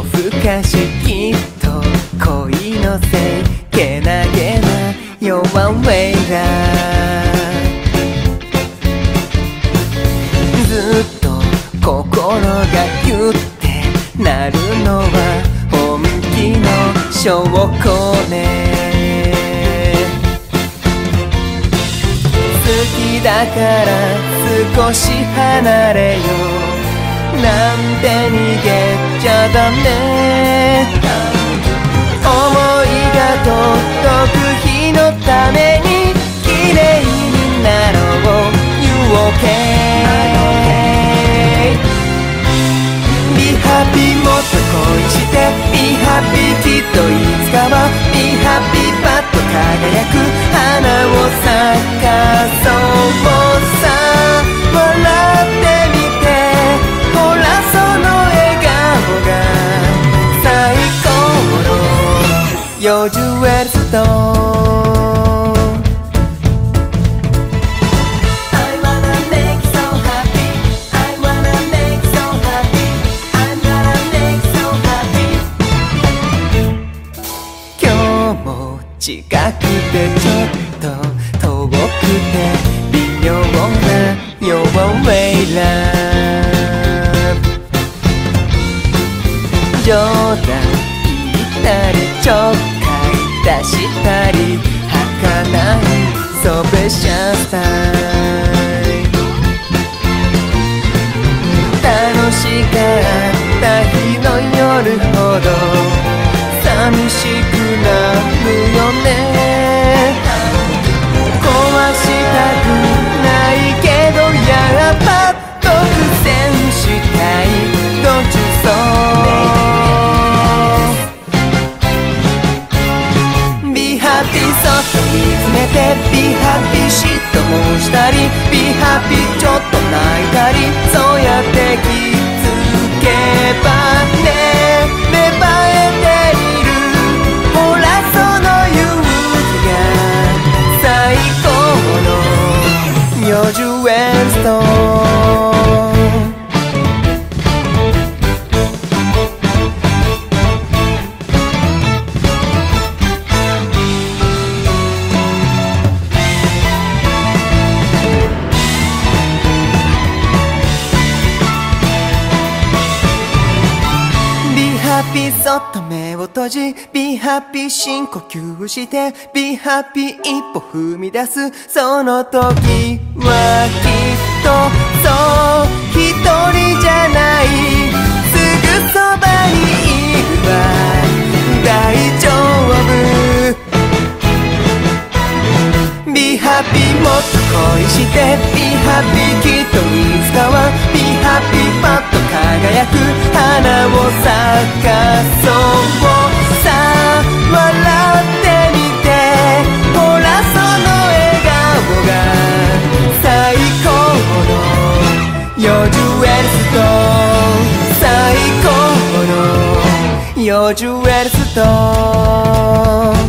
今日も夜更かしきっと恋のせいけなげな弱めだずっと心がギュってなるのは本気の証拠ね。好きだから少し離れよう。なんて逃げちゃダメ。思いが届く日のために綺麗になろう。You okay Be happy もっと恋して Be happy きっといつかは Be happy パッと輝く花 so happy. 今日も近くてちょっと遠くて微妙な弱めラ冗談言ったりちょっかい出したり儚いそべしゃさい楽しかった日の夜ほど寂しいそっと見つめて Be happy 嫉妬もしたり Be happy ちょっと泣いたりそうやって気づけばね芽生えている。ほらその勇気が最高の幼児ウェルストー Be happy そっと目を閉じ Be happy 深呼吸して Be happy 一歩踏み出す。その時はきっとそう一人じゃない。すぐそばにいるわ。大丈夫。Be happy もっと恋して Be happy きっといつかは Be happy 輝く花を咲かそうさあ笑ってみてほらその笑顔が最高の幼児ウェルストーン最高の幼児ウェルストーン